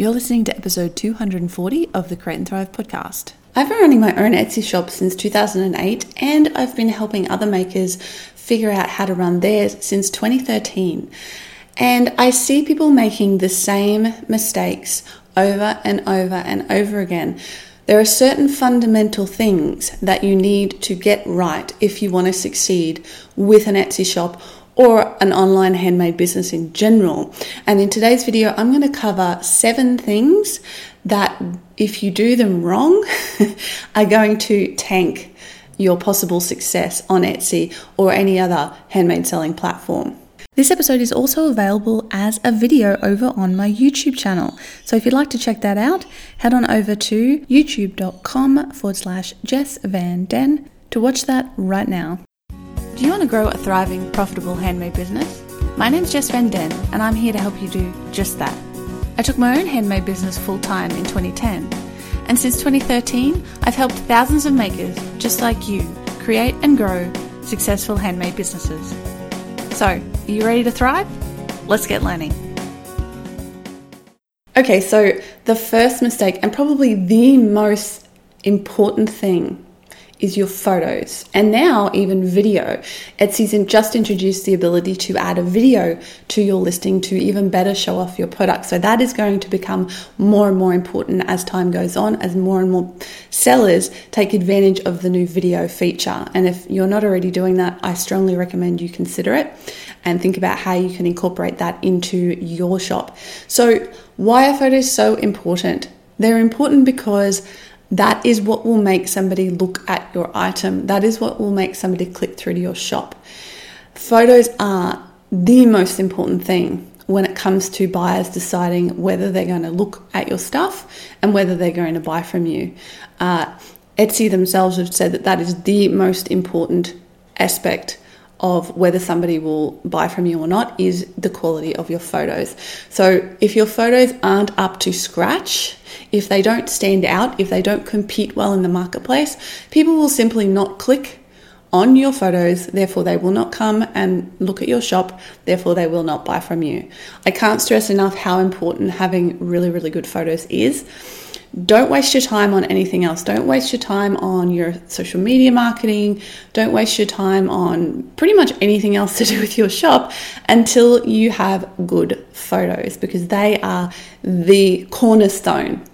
You're listening to episode 240 of the Create and Thrive podcast. I've been running my own Etsy shop since 2008 and I've been helping other makers figure out how to run theirs since 2013. And I see people making the same mistakes over and over and over again. There are certain fundamental things that you need to get right if you want to succeed with an Etsy shop or an online handmade business in general. And in today's video, I'm going to cover seven things that, if you do them wrong, are going to tank your possible success on Etsy or any other handmade selling platform. This episode is also available as a video over on my YouTube channel. So if you'd like to check that out, head on over to youtube.com forward slash Jess Van Den to watch that right now. Do you want to grow a thriving, profitable handmade business? My name's Jess Van Den, and I'm here to help you do just that. I took my own handmade business full time in 2010, and since 2013, I've helped thousands of makers just like you create and grow successful handmade businesses. So, are you ready to thrive? Let's get learning. Okay, so the first mistake, and probably the most important thing is your photos and now even video. Etsy's just introduced the ability to add a video to your listing to even better show off your product. So that is going to become more and more important as time goes on, as more and more sellers take advantage of the new video feature. And if you're not already doing that, I strongly recommend you consider it and think about how you can incorporate that into your shop. So, why are photos so important? They're important because that is what will make somebody look at your item. That is what will make somebody click through to your shop. Photos are the most important thing when it comes to buyers deciding whether they're going to look at your stuff and whether they're going to buy from you. Uh, Etsy themselves have said that that is the most important aspect of whether somebody will buy from you or not is the quality of your photos. So if your photos aren't up to scratch, if they don't stand out, if they don't compete well in the marketplace, people will simply not click on your photos, therefore, they will not come and look at your shop, therefore, they will not buy from you. I can't stress enough how important having really, really good photos is. Don't waste your time on anything else. Don't waste your time on your social media marketing. Don't waste your time on pretty much anything else to do with your shop until you have good photos because they are the cornerstone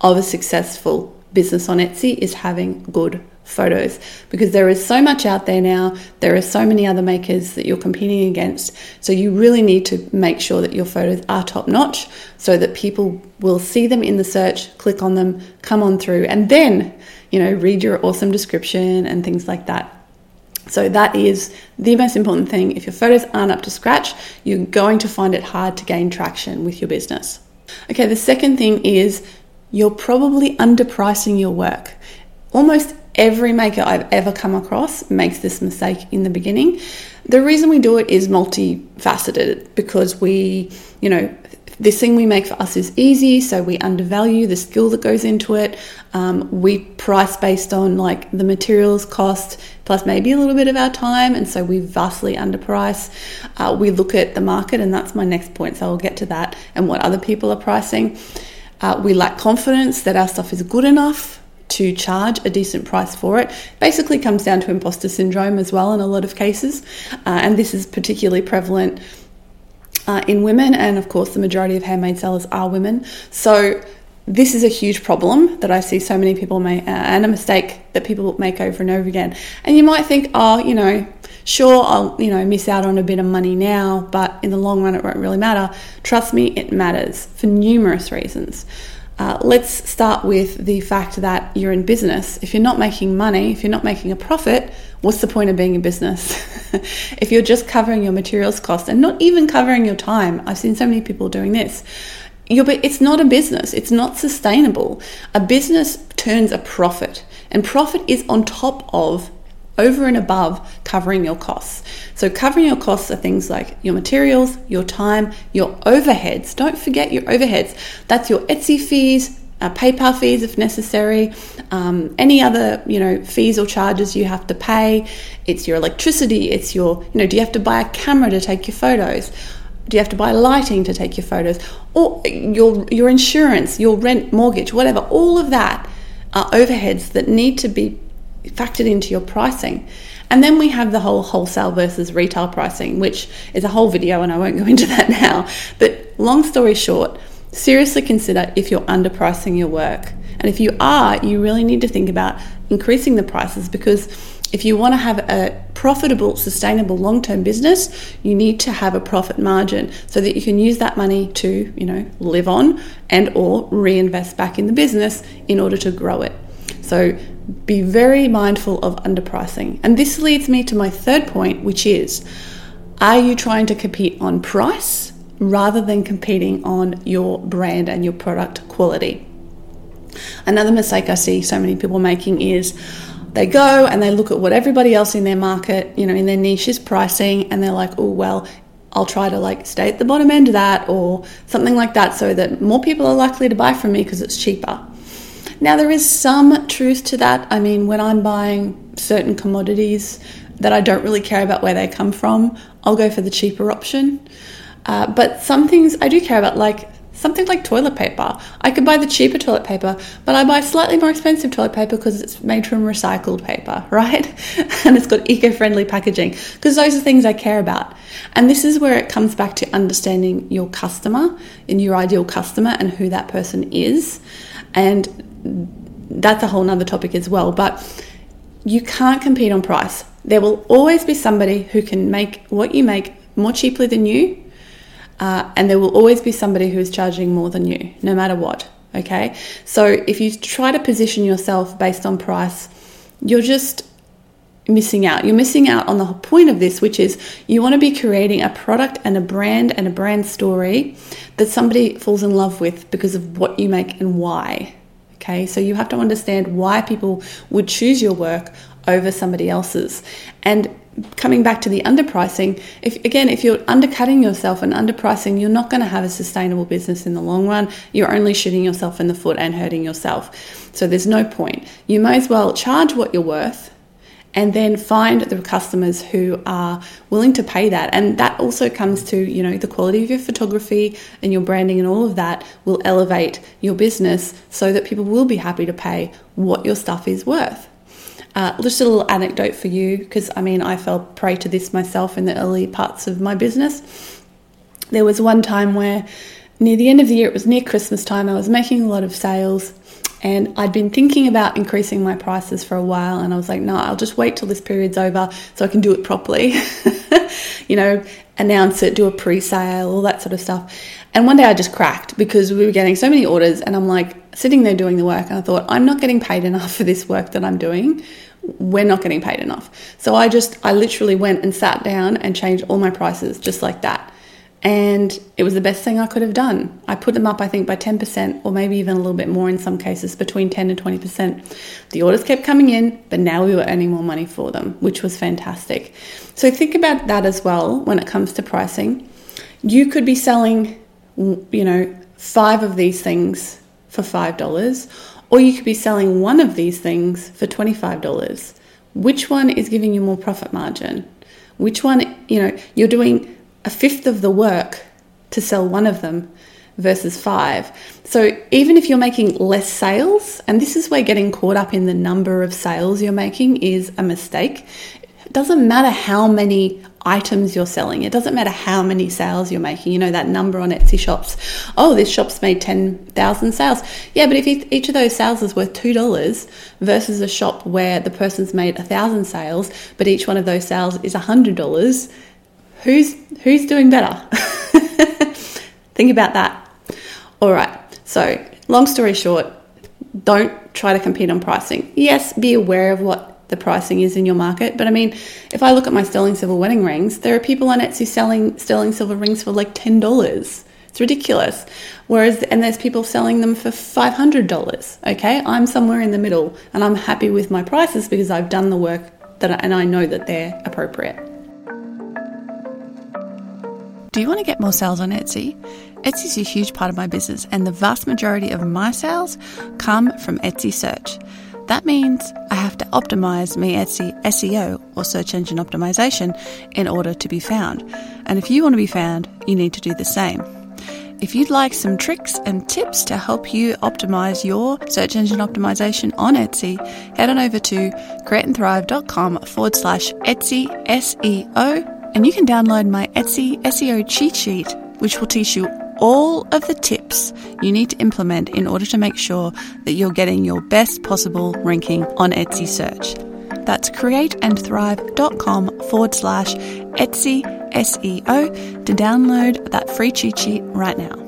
of a successful business on Etsy is having good photos because there is so much out there now. There are so many other makers that you're competing against. So you really need to make sure that your photos are top notch so that people will see them in the search, click on them, come on through, and then, you know, read your awesome description and things like that. So that is the most important thing. If your photos aren't up to scratch, you're going to find it hard to gain traction with your business. Okay, the second thing is you're probably underpricing your work. Almost every maker I've ever come across makes this mistake in the beginning. The reason we do it is multifaceted because we, you know, this thing we make for us is easy, so we undervalue the skill that goes into it. Um, we price based on like the materials cost plus maybe a little bit of our time, and so we vastly underprice. Uh, we look at the market, and that's my next point, so I'll get to that and what other people are pricing. Uh, we lack confidence that our stuff is good enough to charge a decent price for it. Basically, comes down to imposter syndrome as well in a lot of cases, uh, and this is particularly prevalent uh, in women, and of course, the majority of handmade sellers are women. So this is a huge problem that I see so many people make, uh, and a mistake that people make over and over again. And you might think, oh, you know, sure, I'll, you know, miss out on a bit of money now, but in the long run, it won't really matter. Trust me, it matters for numerous reasons. Uh, let's start with the fact that you're in business. If you're not making money, if you're not making a profit, what's the point of being in business? if you're just covering your materials cost and not even covering your time, I've seen so many people doing this. You're, it's not a business. It's not sustainable. A business turns a profit, and profit is on top of over and above covering your costs. So, covering your costs are things like your materials, your time, your overheads. Don't forget your overheads. That's your Etsy fees, uh, PayPal fees if necessary, um, any other you know fees or charges you have to pay. It's your electricity. It's your you know do you have to buy a camera to take your photos? Do you have to buy lighting to take your photos? Or your, your insurance, your rent, mortgage, whatever. All of that are overheads that need to be factored into your pricing. And then we have the whole wholesale versus retail pricing, which is a whole video, and I won't go into that now. But long story short, seriously consider if you're underpricing your work. And if you are, you really need to think about increasing the prices because if you want to have a profitable, sustainable long-term business, you need to have a profit margin so that you can use that money to, you know, live on and or reinvest back in the business in order to grow it. So be very mindful of underpricing. And this leads me to my third point, which is are you trying to compete on price rather than competing on your brand and your product quality? Another mistake I see so many people making is they go and they look at what everybody else in their market, you know, in their niche is pricing, and they're like, oh, well, I'll try to like stay at the bottom end of that or something like that so that more people are likely to buy from me because it's cheaper. Now, there is some truth to that. I mean, when I'm buying certain commodities that I don't really care about where they come from, I'll go for the cheaper option. Uh, but some things I do care about, like something like toilet paper. I could buy the cheaper toilet paper, but I buy slightly more expensive toilet paper because it's made from recycled paper, right? and it's got eco friendly packaging because those are things I care about. And this is where it comes back to understanding your customer and your ideal customer and who that person is. And that's a whole nother topic as well. But you can't compete on price. There will always be somebody who can make what you make more cheaply than you uh, and there will always be somebody who is charging more than you, no matter what. Okay, so if you try to position yourself based on price, you're just missing out. You're missing out on the point of this, which is you want to be creating a product and a brand and a brand story that somebody falls in love with because of what you make and why. Okay, so you have to understand why people would choose your work over somebody else's. And coming back to the underpricing, if again, if you're undercutting yourself and underpricing, you're not going to have a sustainable business in the long run. You're only shooting yourself in the foot and hurting yourself. So there's no point. You may as well charge what you're worth and then find the customers who are willing to pay that and that also comes to you know the quality of your photography and your branding and all of that will elevate your business so that people will be happy to pay what your stuff is worth uh, just a little anecdote for you, because I mean, I fell prey to this myself in the early parts of my business. There was one time where, near the end of the year, it was near Christmas time, I was making a lot of sales and I'd been thinking about increasing my prices for a while, and I was like, no, I'll just wait till this period's over so I can do it properly. you know, announce it, do a pre sale, all that sort of stuff. And one day I just cracked because we were getting so many orders, and I'm like sitting there doing the work, and I thought, I'm not getting paid enough for this work that I'm doing. We're not getting paid enough. So I just, I literally went and sat down and changed all my prices just like that. And it was the best thing I could have done. I put them up, I think, by 10% or maybe even a little bit more in some cases, between 10 and 20%. The orders kept coming in, but now we were earning more money for them, which was fantastic. So think about that as well when it comes to pricing. You could be selling you know, five of these things for $5, or you could be selling one of these things for $25. Which one is giving you more profit margin? Which one, you know, you're doing a fifth of the work to sell one of them versus five. So even if you're making less sales, and this is where getting caught up in the number of sales you're making is a mistake. It doesn't matter how many items you're selling. It doesn't matter how many sales you're making. You know that number on Etsy shops. Oh, this shop's made 10,000 sales. Yeah, but if each of those sales is worth $2 versus a shop where the person's made 1,000 sales, but each one of those sales is $100, who's who's doing better? Think about that. All right. So, long story short, don't try to compete on pricing. Yes, be aware of what the pricing is in your market. But I mean, if I look at my sterling silver wedding rings, there are people on Etsy selling sterling silver rings for like ten dollars. It's ridiculous. Whereas, and there's people selling them for five hundred dollars. Okay, I'm somewhere in the middle, and I'm happy with my prices because I've done the work that, I, and I know that they're appropriate. Do you want to get more sales on Etsy? Etsy is a huge part of my business, and the vast majority of my sales come from Etsy search. That means I have to optimize my Etsy SEO or search engine optimization in order to be found. And if you want to be found, you need to do the same. If you'd like some tricks and tips to help you optimize your search engine optimization on Etsy, head on over to createandthrive.com forward slash Etsy SEO and you can download my Etsy SEO cheat sheet, which will teach you all of the tips you need to implement in order to make sure that you're getting your best possible ranking on Etsy search. That's createandthrive.com forward slash Etsy SEO to download that free cheat sheet right now.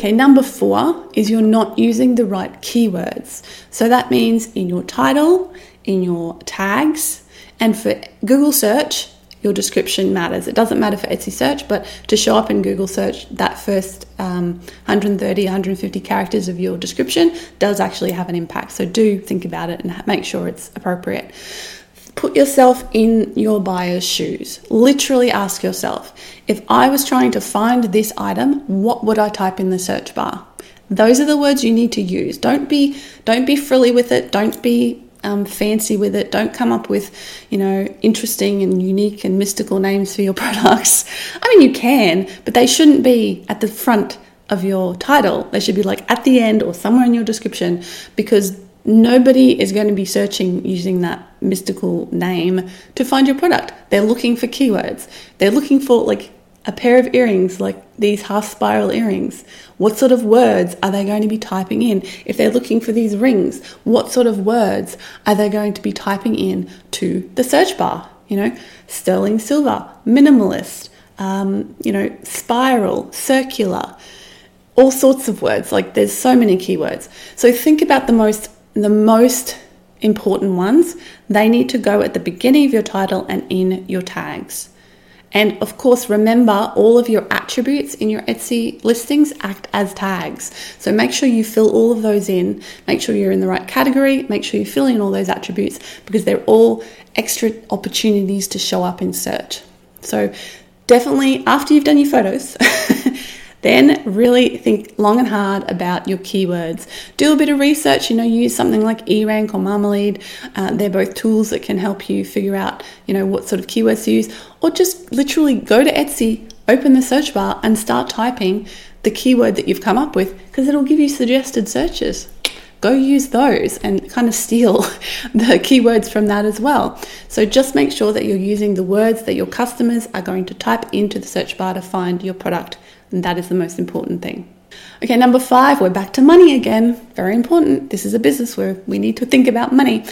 Okay, number four is you're not using the right keywords. So that means in your title, in your tags, and for Google search, your description matters. It doesn't matter for Etsy search, but to show up in Google search, that first um, 130, 150 characters of your description does actually have an impact. So do think about it and make sure it's appropriate. Put yourself in your buyer's shoes. Literally ask yourself if I was trying to find this item, what would I type in the search bar? Those are the words you need to use. Don't be don't be frilly with it. Don't be um, fancy with it. Don't come up with, you know, interesting and unique and mystical names for your products. I mean, you can, but they shouldn't be at the front of your title. They should be like at the end or somewhere in your description because nobody is going to be searching using that mystical name to find your product. They're looking for keywords. They're looking for like a pair of earrings like these half spiral earrings? What sort of words are they going to be typing in? If they're looking for these rings, what sort of words are they going to be typing in to the search bar? You know, sterling silver, minimalist, um, you know, spiral, circular, all sorts of words. Like there's so many keywords. So think about the most the most important ones. They need to go at the beginning of your title and in your tags. And of course, remember all of your attributes in your Etsy listings act as tags. So make sure you fill all of those in. Make sure you're in the right category. Make sure you fill in all those attributes because they're all extra opportunities to show up in search. So definitely after you've done your photos, Then really think long and hard about your keywords. Do a bit of research, you know, use something like eRank or Marmalead. Uh, they're both tools that can help you figure out, you know, what sort of keywords to use. Or just literally go to Etsy, open the search bar and start typing the keyword that you've come up with because it'll give you suggested searches go use those and kind of steal the keywords from that as well. So just make sure that you're using the words that your customers are going to type into the search bar to find your product and that is the most important thing. Okay, number five, we're back to money again. Very important. This is a business where we need to think about money.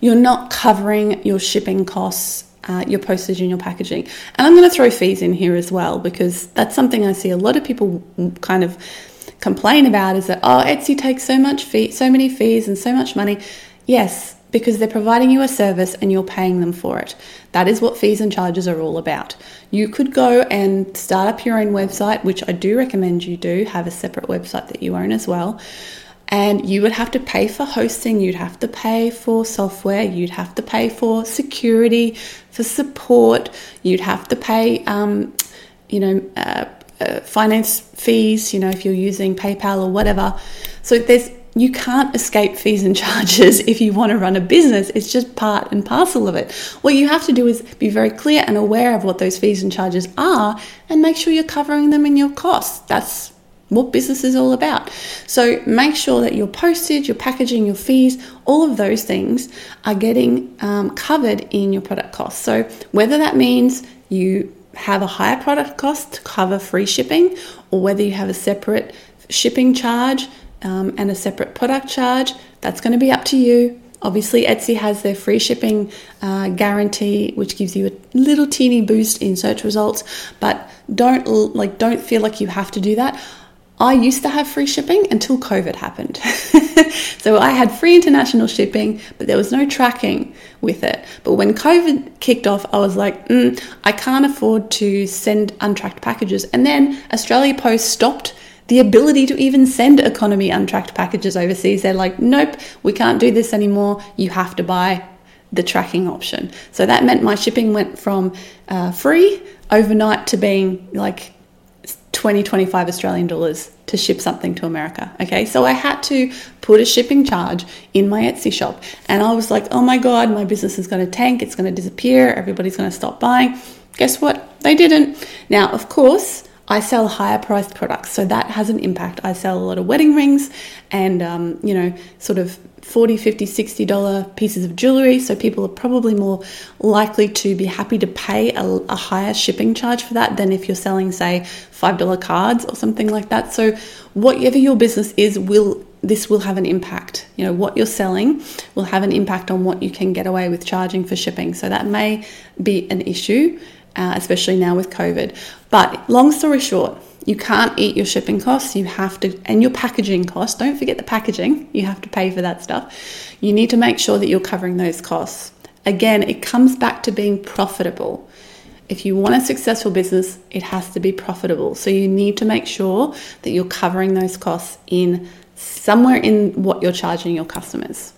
You're not covering your shipping costs, uh, your postage, and your packaging. And I'm going to throw fees in here as well because that's something I see a lot of people kind of complain about is that, oh, Etsy takes so much fee, so many fees and so much money. Yes, because they're providing you a service and you're paying them for it. That is what fees and charges are all about. You could go and start up your own website, which I do recommend you do, have a separate website that you own as well. And you would have to pay for hosting, you'd have to pay for software, you'd have to pay for security, for support, you'd have to pay, um, you know, uh, uh, finance fees, you know, if you're using PayPal or whatever. So there's you can't escape fees and charges if you want to run a business. It's just part and parcel of it. What you have to do is be very clear and aware of what those fees and charges are and make sure you're covering them in your costs. That's what business is all about. So make sure that your postage, your packaging, your fees, all of those things are getting um, covered in your product costs. So whether that means you have a higher product cost to cover free shipping or whether you have a separate shipping charge um, and a separate product charge. That's going to be up to you. Obviously, Etsy has their free shipping uh, guarantee, which gives you a little teeny boost in search results. But don't like don't feel like you have to do that. I used to have free shipping until COVID happened. so I had free international shipping, but there was no tracking with it. But when COVID kicked off, I was like, mm, I can't afford to send untracked packages. And then Australia Post stopped the ability to even send economy untracked packages overseas. They're like, nope, we can't do this anymore. You have to buy the tracking option. So that meant my shipping went from uh, free overnight to being like 20, 25 Australian dollars to ship something to America. Okay, so I had to put a shipping charge in my Etsy shop. And I was like, oh my God, my business is going to tank, it's going to disappear, everybody's going to stop buying. Guess what? They didn't. Now, of course, I sell higher priced products, so that has an impact. I sell a lot of wedding rings and, um, you know, sort of 40 50 60 dollar pieces of jewelry so people are probably more likely to be happy to pay a, a higher shipping charge for that than if you're selling say five dollar cards or something like that. So whatever your business is will this will have an impact. You know what you're selling will have an impact on what you can get away with charging for shipping. So that may be an issue uh, especially now with covid but long story short you can't eat your shipping costs. You have to, and your packaging costs. Don't forget the packaging. You have to pay for that stuff. You need to make sure that you're covering those costs. Again, it comes back to being profitable. If you want a successful business, it has to be profitable. So you need to make sure that you're covering those costs in somewhere in what you're charging your customers.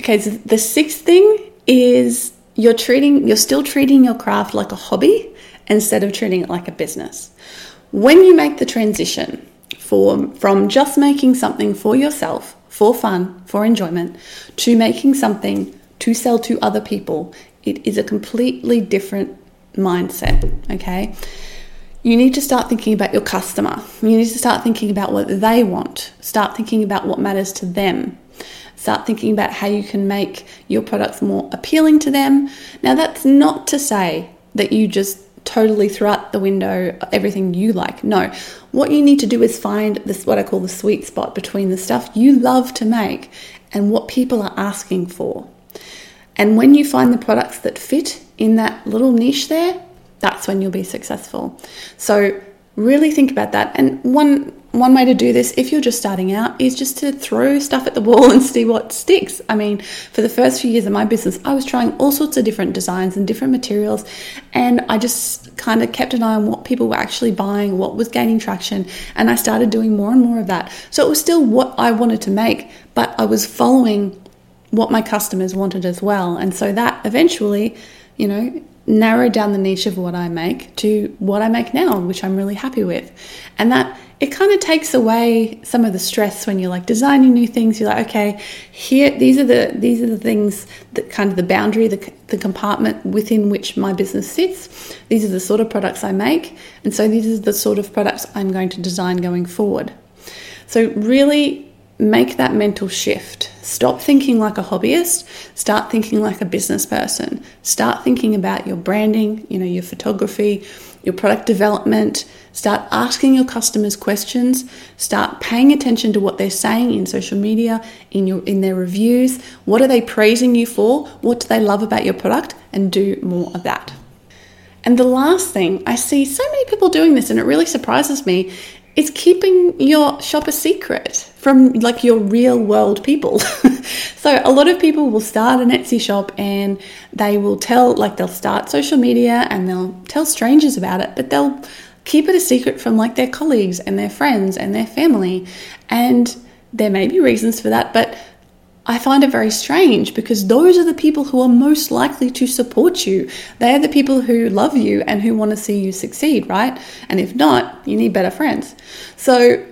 Okay, so the sixth thing is you're treating you're still treating your craft like a hobby instead of treating it like a business. When you make the transition for, from just making something for yourself, for fun, for enjoyment, to making something to sell to other people, it is a completely different mindset, okay? You need to start thinking about your customer. You need to start thinking about what they want. Start thinking about what matters to them. Start thinking about how you can make your products more appealing to them. Now, that's not to say that you just totally throw out the window everything you like. No, what you need to do is find this what I call the sweet spot between the stuff you love to make and what people are asking for. And when you find the products that fit in that little niche there, that's when you'll be successful. So really think about that. And one one way to do this, if you're just starting out, is just to throw stuff at the wall and see what sticks. I mean, for the first few years of my business, I was trying all sorts of different designs and different materials, and I just kind of kept an eye on what people were actually buying, what was gaining traction, and I started doing more and more of that. So it was still what I wanted to make, but I was following what my customers wanted as well. And so that eventually, you know, narrowed down the niche of what I make to what I make now, which I'm really happy with. And that it kind of takes away some of the stress when you're like designing new things. You're like, okay, here these are the these are the things that kind of the boundary, the, the compartment within which my business sits. These are the sort of products I make, and so these are the sort of products I'm going to design going forward. So really make that mental shift. Stop thinking like a hobbyist, start thinking like a business person. Start thinking about your branding, you know, your photography, your product development. Start asking your customers questions. Start paying attention to what they're saying in social media, in your in their reviews. What are they praising you for? What do they love about your product? And do more of that. And the last thing, I see so many people doing this and it really surprises me, is keeping your shop a secret from like your real world people. so a lot of people will start an Etsy shop and they will tell like they'll start social media and they'll tell strangers about it, but they'll keep it a secret from like their colleagues and their friends and their family. And there may be reasons for that, but I find it very strange because those are the people who are most likely to support you. They are the people who love you and who want to see you succeed, right? And if not, you need better friends. So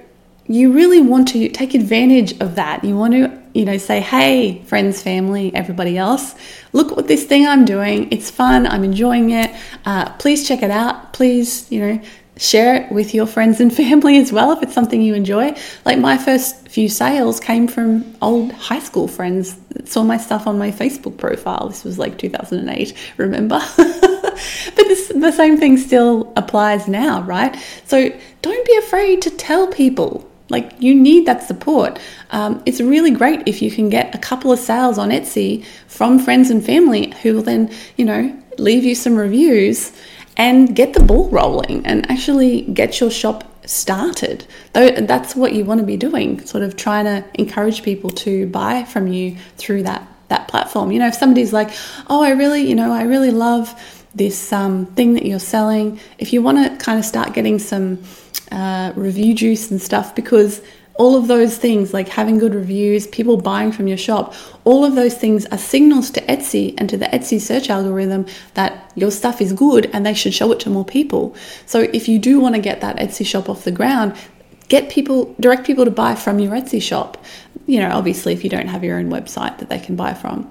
you really want to take advantage of that. You want to, you know, say, hey, friends, family, everybody else, look what this thing I'm doing. It's fun. I'm enjoying it. Uh, please check it out. Please, you know, share it with your friends and family as well if it's something you enjoy. Like my first few sales came from old high school friends that saw my stuff on my Facebook profile. This was like 2008, remember? but this, the same thing still applies now, right? So don't be afraid to tell people. Like, you need that support. Um, it's really great if you can get a couple of sales on Etsy from friends and family who will then, you know, leave you some reviews and get the ball rolling and actually get your shop started. Though that's what you want to be doing, sort of trying to encourage people to buy from you through that that platform. You know, if somebody's like, "Oh, I really, you know, I really love this um, thing that you're selling," if you want to kind of start getting some uh, review juice and stuff, because all of those things like having good reviews, people buying from your shop, all of those things are signals to Etsy and to the Etsy search algorithm that your stuff is good and they should show it to more people. So if you do want to get that Etsy shop off the ground, get people direct people to buy from your Etsy shop. You know, obviously if you don't have your own website that they can buy from.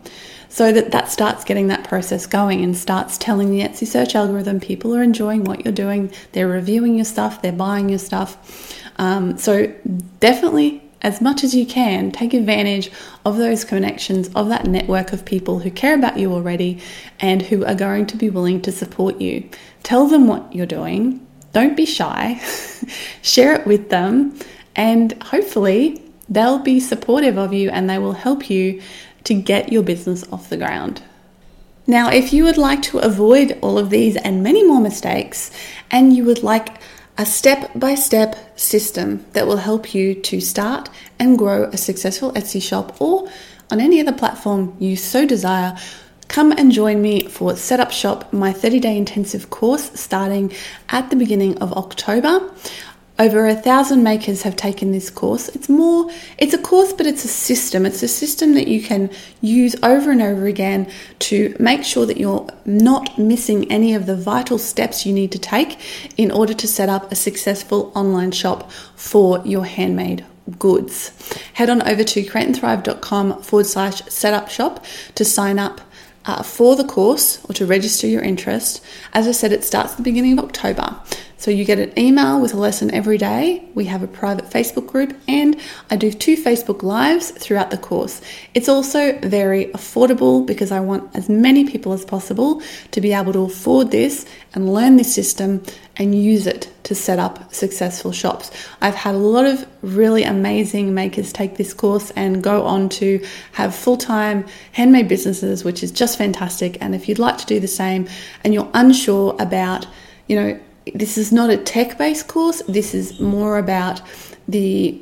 So that that starts getting that process going and starts telling the Etsy search algorithm people are enjoying what you're doing, they're reviewing your stuff, they're buying your stuff. Um, so definitely as much as you can, take advantage of those connections, of that network of people who care about you already and who are going to be willing to support you. Tell them what you're doing. Don't be shy. Share it with them, and hopefully, they'll be supportive of you and they will help you to get your business off the ground. Now, if you would like to avoid all of these and many more mistakes, and you would like a step by step system that will help you to start and grow a successful Etsy shop or on any other platform you so desire, come and join me for Setup Shop, my 30 day intensive course starting at the beginning of October. Over a thousand makers have taken this course. It's more, it's a course, but it's a system. It's a system that you can use over and over again to make sure that you're not missing any of the vital steps you need to take in order to set up a successful online shop for your handmade goods. Head on over to createandthrive.com forward slash setup shop to sign up uh, for the course or to register your interest. As I said, it starts at the beginning of October. So you get an email with a lesson every day. We have a private Facebook group and I do two Facebook lives throughout the course. It's also very affordable because I want as many people as possible to be able to afford this and learn this system and use it to set up successful shops. I've had a lot of really amazing makers take this course and go on to have full time handmade businesses, which is just fantastic. And if you'd like to do the same and you're unsure about, you know, this is not a tech based course, this is more about the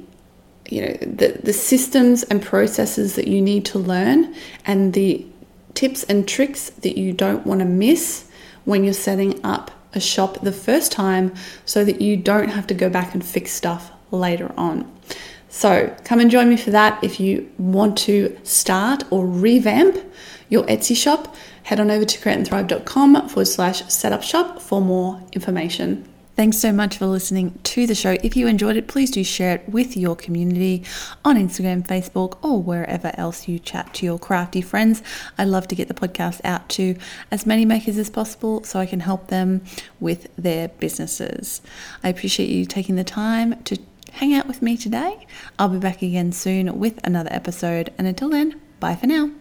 you know the, the systems and processes that you need to learn and the tips and tricks that you don't want to miss when you're setting up a shop the first time so that you don't have to go back and fix stuff later on. So, come and join me for that if you want to start or revamp your Etsy shop head on over to createandthrive.com forward slash setup shop for more information. Thanks so much for listening to the show. If you enjoyed it, please do share it with your community on Instagram, Facebook, or wherever else you chat to your crafty friends. I love to get the podcast out to as many makers as possible so I can help them with their businesses. I appreciate you taking the time to hang out with me today. I'll be back again soon with another episode, and until then, bye for now.